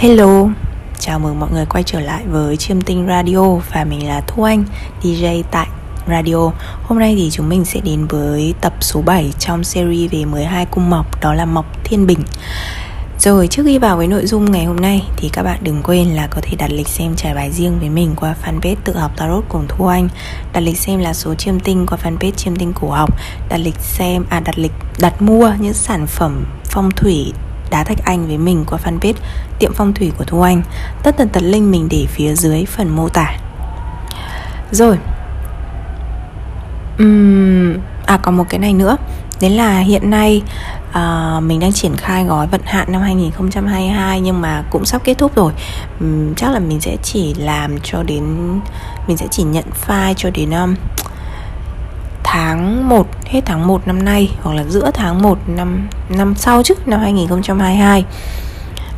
Hello, chào mừng mọi người quay trở lại với Chiêm Tinh Radio và mình là Thu Anh, DJ tại Radio. Hôm nay thì chúng mình sẽ đến với tập số 7 trong series về 12 cung mộc đó là mộc Thiên Bình. Rồi trước khi vào với nội dung ngày hôm nay thì các bạn đừng quên là có thể đặt lịch xem trải bài riêng với mình qua fanpage tự học tarot cùng Thu Anh Đặt lịch xem là số chiêm tinh qua fanpage chiêm tinh cổ học Đặt lịch xem, à đặt lịch, đặt mua những sản phẩm phong thủy đá thạch anh với mình qua fanpage tiệm phong thủy của Thu Anh. Tất tần tật link mình để phía dưới phần mô tả. Rồi. Uhm, À còn một cái này nữa. Đấy là hiện nay uh, mình đang triển khai gói vận hạn năm 2022 nhưng mà cũng sắp kết thúc rồi. Uhm, Chắc là mình sẽ chỉ làm cho đến Mình sẽ chỉ nhận file cho đến um, tháng 1 hết tháng 1 năm nay hoặc là giữa tháng 1 năm năm sau chứ năm 2022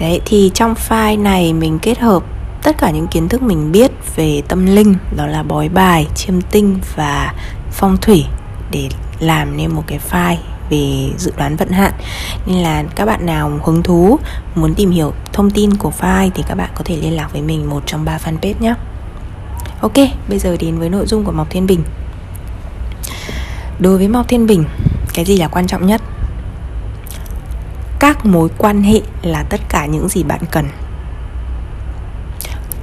Đấy thì trong file này mình kết hợp tất cả những kiến thức mình biết về tâm linh đó là bói bài, chiêm tinh và phong thủy để làm nên một cái file về dự đoán vận hạn. Nên là các bạn nào hứng thú muốn tìm hiểu thông tin của file thì các bạn có thể liên lạc với mình một trong ba fanpage nhé Ok, bây giờ đến với nội dung của Mộc Thiên Bình. Đối với mao Thiên Bình, cái gì là quan trọng nhất? Các mối quan hệ là tất cả những gì bạn cần.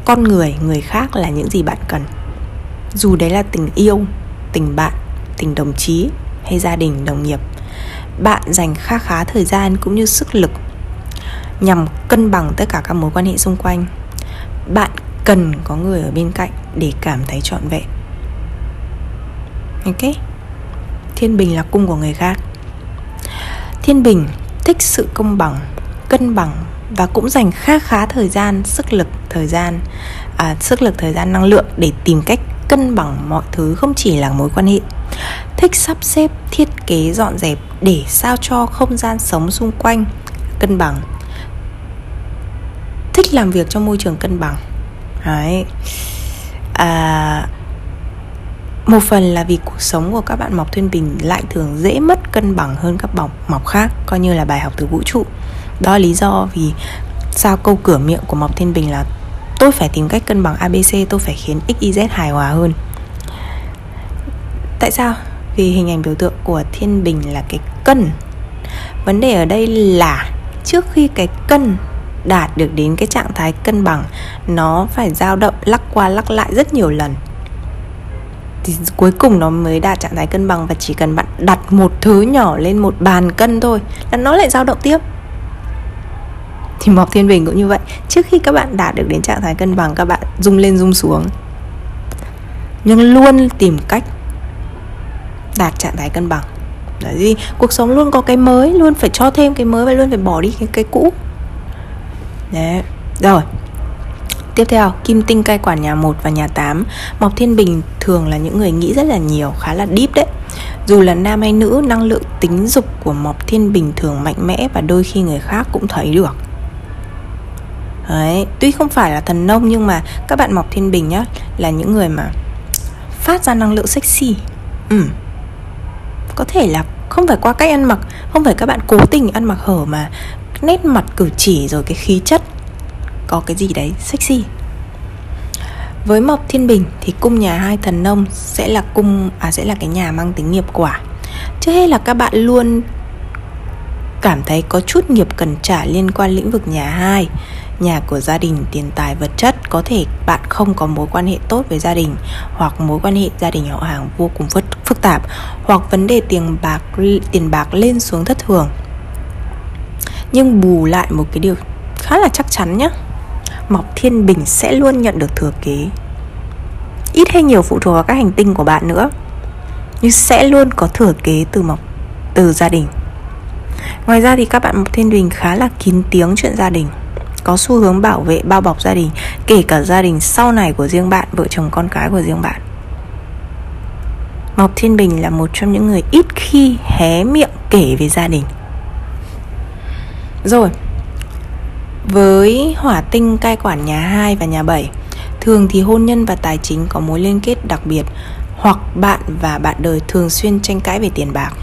Con người, người khác là những gì bạn cần. Dù đấy là tình yêu, tình bạn, tình đồng chí hay gia đình, đồng nghiệp Bạn dành kha khá thời gian cũng như sức lực Nhằm cân bằng tất cả các mối quan hệ xung quanh. Bạn cần có người ở bên cạnh để cảm thấy trọn vẹn. Ok? Thiên Bình là cung của người khác. Thiên Bình thích sự công bằng Cân bằng Và cũng dành khá khá thời gian Sức lực thời gian à, Sức lực thời gian năng lượng Để tìm cách cân bằng mọi thứ Không chỉ là mối quan hệ. Thích sắp xếp, thiết kế, dọn dẹp Để sao cho không gian sống xung quanh Cân bằng. Thích làm việc trong môi trường cân bằng. Đấy. À, một phần là vì cuộc sống của các bạn mọc thiên bình lại thường dễ mất cân bằng hơn các bọc mọc khác, coi như là bài học từ vũ trụ. Đó là lý do vì sao câu cửa miệng của mọc thiên bình là tôi phải tìm cách cân bằng abc tôi phải khiến xyz hài hòa hơn. Tại sao? Vì hình ảnh biểu tượng của thiên bình là cái cân. Vấn đề ở đây là trước khi cái cân đạt được đến cái trạng thái cân bằng, nó phải dao động lắc qua lắc lại rất nhiều lần thì cuối cùng nó mới đạt trạng thái cân bằng và chỉ cần bạn đặt một thứ nhỏ lên một bàn cân thôi là nó lại dao động tiếp. Thì mọc thiên bình cũng như vậy, trước khi các bạn đạt được đến trạng thái cân bằng, các bạn rung lên rung xuống. Nhưng luôn tìm cách đạt trạng thái cân bằng. Đấy gì cuộc sống luôn có cái mới, luôn phải cho thêm cái mới và luôn phải bỏ đi cái cái cũ. Đấy, rồi. Tiếp theo, Kim Tinh cai quản nhà 1 và nhà 8 Mộc Thiên Bình thường là những người nghĩ rất là nhiều, khá là deep đấy. Dù là nam hay nữ, năng lượng tính dục của Mộc Thiên Bình thường mạnh mẽ Và đôi khi người khác cũng thấy được. Đấy, tuy không phải là thần nông nhưng mà các bạn Mộc Thiên Bình nhá Là những người mà phát ra năng lượng sexy. Ừ. Có thể là không phải qua cách ăn mặc Không phải các bạn cố tình ăn mặc hở mà Nét mặt cử chỉ rồi cái khí chất có cái gì đấy sexy. Với mộc thiên bình thì cung nhà hai thần nông sẽ là cung à sẽ là cái nhà mang tính nghiệp quả. Trước hết là các bạn luôn cảm thấy có chút nghiệp cần trả liên quan lĩnh vực nhà hai nhà của gia đình tiền tài vật chất. Có thể bạn không có mối quan hệ tốt với gia đình hoặc mối quan hệ gia đình họ hàng vô cùng phức, phức tạp hoặc vấn đề tiền bạc tiền bạc lên xuống thất thường. Nhưng bù lại một cái điều khá là chắc chắn nhé Mộc Thiên Bình sẽ luôn nhận được thừa kế. Ít hay nhiều phụ thuộc vào các hành tinh của bạn nữa, Nhưng sẽ luôn có thừa kế từ Mộc, từ gia đình. Ngoài ra thì các bạn Mộc Thiên Bình khá là kín tiếng chuyện gia đình, Có xu hướng bảo vệ, bao bọc gia đình, Kể cả gia đình sau này của riêng bạn, Vợ chồng con cái của riêng bạn. Mộc Thiên Bình là một trong những người ít khi hé miệng kể về gia đình. Rồi với hỏa tinh cai quản nhà 2 và nhà 7 Thường thì hôn nhân và tài chính có mối liên kết đặc biệt, Hoặc bạn và bạn đời thường xuyên tranh cãi về tiền bạc.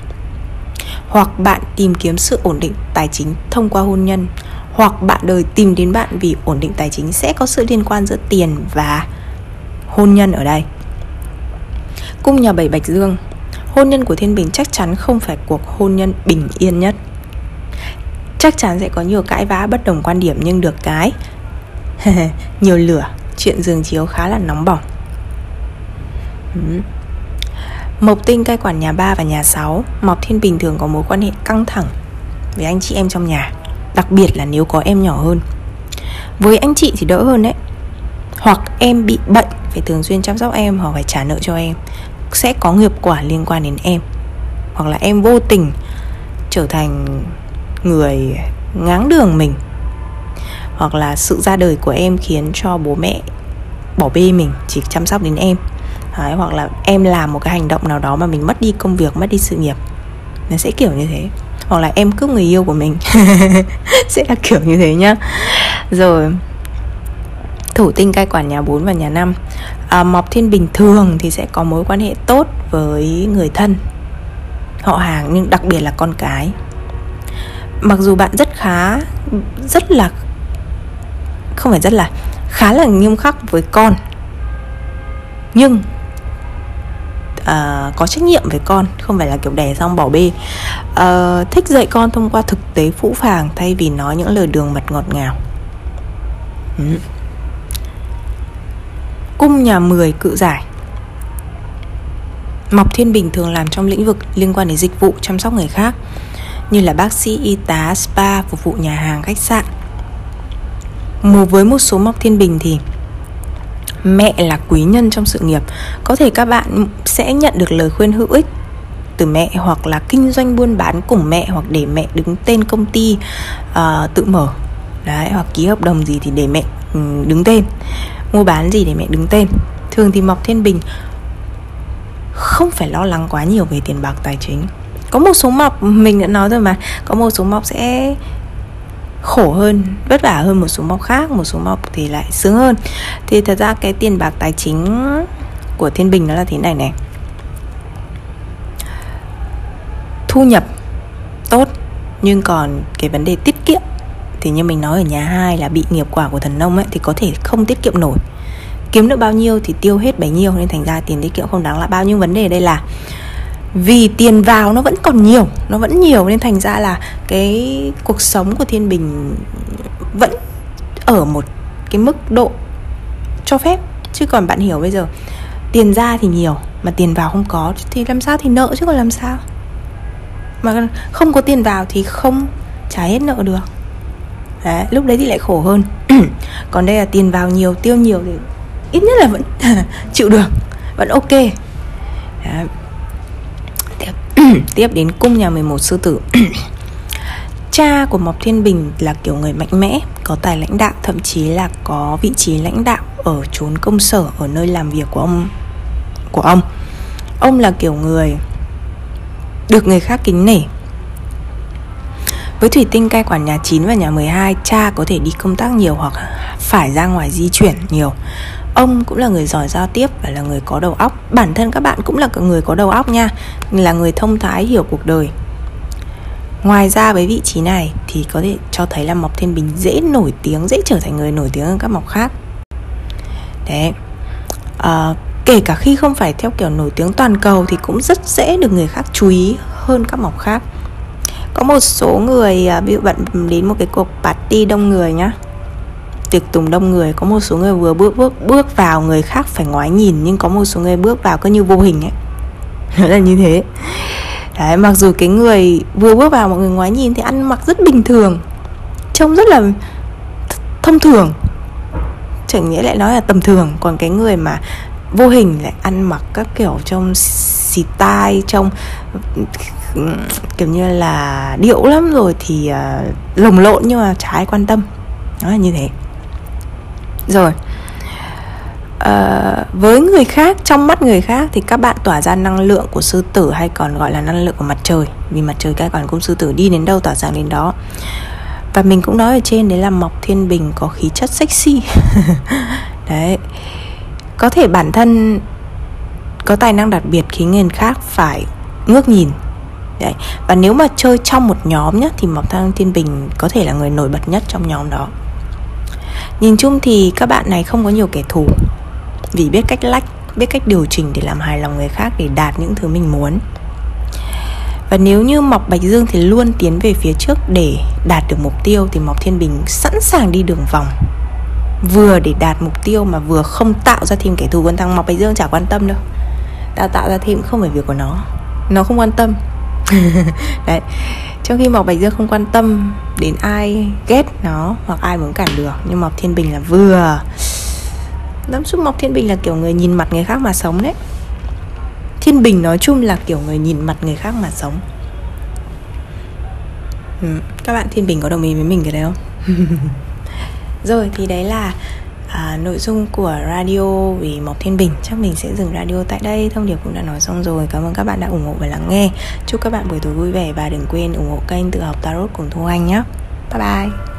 Hoặc bạn tìm kiếm sự ổn định tài chính thông qua hôn nhân, hoặc bạn đời tìm đến bạn vì ổn định tài chính sẽ có sự liên quan giữa tiền và hôn nhân ở đây. Cung nhà bảy bạch dương, hôn nhân của thiên bình chắc chắn không phải cuộc hôn nhân bình yên nhất chắc chắn sẽ có nhiều cãi vã bất đồng quan điểm nhưng được cái. Nhiều lửa, chuyện giường chiếu khá là nóng bỏng. Mộc tinh cai quản nhà 3 và nhà 6 Mộc Thiên Bình thường có mối quan hệ căng thẳng Với anh chị em trong nhà, Đặc biệt là nếu có em nhỏ hơn. Với anh chị thì đỡ hơn đấy. Hoặc em bị bệnh, Phải thường xuyên chăm sóc em Hoặc phải trả nợ cho em. Sẽ có nghiệp quả liên quan đến em. Hoặc là em vô tình Trở thành người ngáng đường mình Hoặc là sự ra đời của em khiến cho bố mẹ bỏ bê mình Chỉ chăm sóc đến em. Đấy, hoặc là em làm một cái hành động nào đó mà mình mất đi công việc mất đi sự nghiệp nó sẽ kiểu như thế. Hoặc là em cướp người yêu của mình sẽ là kiểu như thế nhá. Rồi thủ tinh cai quản nhà 4 và nhà 5 à, mọc thiên bình thường thì sẽ có mối quan hệ tốt với người thân họ hàng nhưng đặc biệt là con cái mặc dù bạn rất khá rất là không phải rất là khá là nghiêm khắc với con. Nhưng uh, có trách nhiệm với con không phải là kiểu đẻ xong bỏ bê. Uh, thích dạy con thông qua thực tế phũ phàng thay vì nói những lời đường mật ngọt ngào. Ừ. cung nhà 10 cự giải. Mọc Thiên Bình thường làm trong lĩnh vực liên quan đến dịch vụ chăm sóc người khác như là bác sĩ, y tá, spa, phục vụ nhà hàng, khách sạn. Mù với một số Mọc Thiên Bình thì mẹ là quý nhân trong sự nghiệp. Có thể các bạn sẽ nhận được lời khuyên hữu ích từ mẹ hoặc là kinh doanh buôn bán cùng mẹ hoặc để mẹ đứng tên công ty uh, tự mở. Đấy hoặc ký hợp đồng gì thì để mẹ ừ, đứng tên. Mua bán gì để mẹ đứng tên. Thường thì mọc thiên bình không phải lo lắng quá nhiều về tiền bạc tài chính có một số mọc, mình đã nói rồi mà. Có một số mọc sẽ khổ hơn, vất vả hơn một số mọc khác. Một số mọc thì lại sướng hơn. Thì thật ra cái tiền bạc tài chính của thiên bình nó là thế này này. Thu nhập tốt, nhưng còn cái vấn đề tiết kiệm. Thì như mình nói ở nhà hai là bị nghiệp quả của thần nông ấy, thì có thể không tiết kiệm nổi. Kiếm được bao nhiêu thì tiêu hết bấy nhiêu, nên thành ra tiền tiết kiệm không đáng. Là bao nhiêu vấn đề ở đây là vì tiền vào nó vẫn còn nhiều nó vẫn nhiều nên thành ra là cái cuộc sống của thiên bình vẫn ở một cái mức độ cho phép. Chứ còn bạn hiểu bây giờ tiền ra thì nhiều mà tiền vào không có thì làm sao thì nợ chứ còn làm sao? Mà không có tiền vào thì không trả hết nợ được. Đấy, lúc đấy thì lại khổ hơn. Còn đây là tiền vào nhiều tiêu nhiều thì ít nhất là vẫn chịu được vẫn ok. Đấy. tiếp đến cung nhà 11 sư tử cha của Mộc Thiên Bình là kiểu người mạnh mẽ, có tài lãnh đạo, thậm chí là có vị trí lãnh đạo ở chốn công sở ở nơi làm việc của ông của ông. Ông là kiểu người được người khác kính nể. Với thủy tinh cai quản nhà 9 và nhà 12, cha có thể đi công tác nhiều hoặc phải ra ngoài di chuyển nhiều. Ông cũng là người giỏi giao tiếp và là người có đầu óc. Bản thân các bạn cũng là người có đầu óc nha, là người thông thái hiểu cuộc đời. Ngoài ra với vị trí này thì có thể cho thấy là Mộc Thiên Bình dễ nổi tiếng, dễ trở thành người nổi tiếng hơn các mộc khác. Đấy. À, kể cả khi không phải theo kiểu nổi tiếng toàn cầu thì cũng rất dễ được người khác chú ý hơn các mộc khác. Có một số người à, ví dụ bạn đến một cái cuộc party đông người nhá tiệc tùng đông người có một số người vừa bước bước bước vào người khác phải ngoái nhìn nhưng có một số người bước vào cứ như vô hình ấy. Nó là như thế. Đấy mặc dù cái người vừa bước vào mọi người ngoái nhìn thì ăn mặc rất bình thường trông rất là thông thường. Chẳng nghĩa lại nói là tầm thường còn cái người mà vô hình lại ăn mặc các kiểu trong xì tai trong kiểu như là điệu lắm rồi thì uh, lồng lộn nhưng mà chả ai quan tâm. Nó là như thế rồi. Uh, với người khác trong mắt người khác thì các bạn tỏa ra năng lượng của sư tử hay còn gọi là năng lượng của mặt trời vì mặt trời cai quản cung sư tử đi đến đâu tỏa sáng đến đó. Và mình cũng nói ở trên đấy là mọc thiên bình có khí chất sexy. Đấy. Có thể bản thân có tài năng đặc biệt khiến người khác phải ngước nhìn. Đấy. Và nếu mà chơi trong một nhóm nhá Thì Mộc Thăng Thiên Bình có thể là người nổi bật nhất trong nhóm đó. Nhìn chung thì các bạn này không có nhiều kẻ thù. Vì biết cách lách, biết cách điều chỉnh để làm hài lòng người khác Để đạt những thứ mình muốn. Và nếu như mọc Bạch Dương thì luôn tiến về phía trước để đạt được mục tiêu Thì mọc Thiên Bình sẵn sàng đi đường vòng. Vừa để đạt mục tiêu mà vừa không tạo ra thêm kẻ thù. Quân thăng Mọc Bạch Dương chả quan tâm đâu. Tạo tạo ra thêm không phải việc của nó. Nó không quan tâm. Đấy. Trong khi mọc Bạch Dương không quan tâm đến ai ghét nó hoặc ai muốn cản được Nhưng Mộc Thiên Bình là vừa. Lắm xúc Mộc Thiên Bình là kiểu người nhìn mặt người khác mà sống đấy. Thiên Bình nói chung là kiểu người nhìn mặt người khác mà sống. Ừ, Các bạn Thiên Bình có đồng ý với mình cái đấy không? Rồi thì đấy là à, nội dung của radio vì Mộc Thiên Bình. Chắc mình sẽ dừng radio tại đây. Thông điệp cũng đã nói xong rồi. Cảm ơn các bạn đã ủng hộ và lắng nghe. Chúc các bạn buổi tối vui vẻ Và đừng quên ủng hộ kênh Tự học Tarot cùng Thu Anh nhé. Bye bye.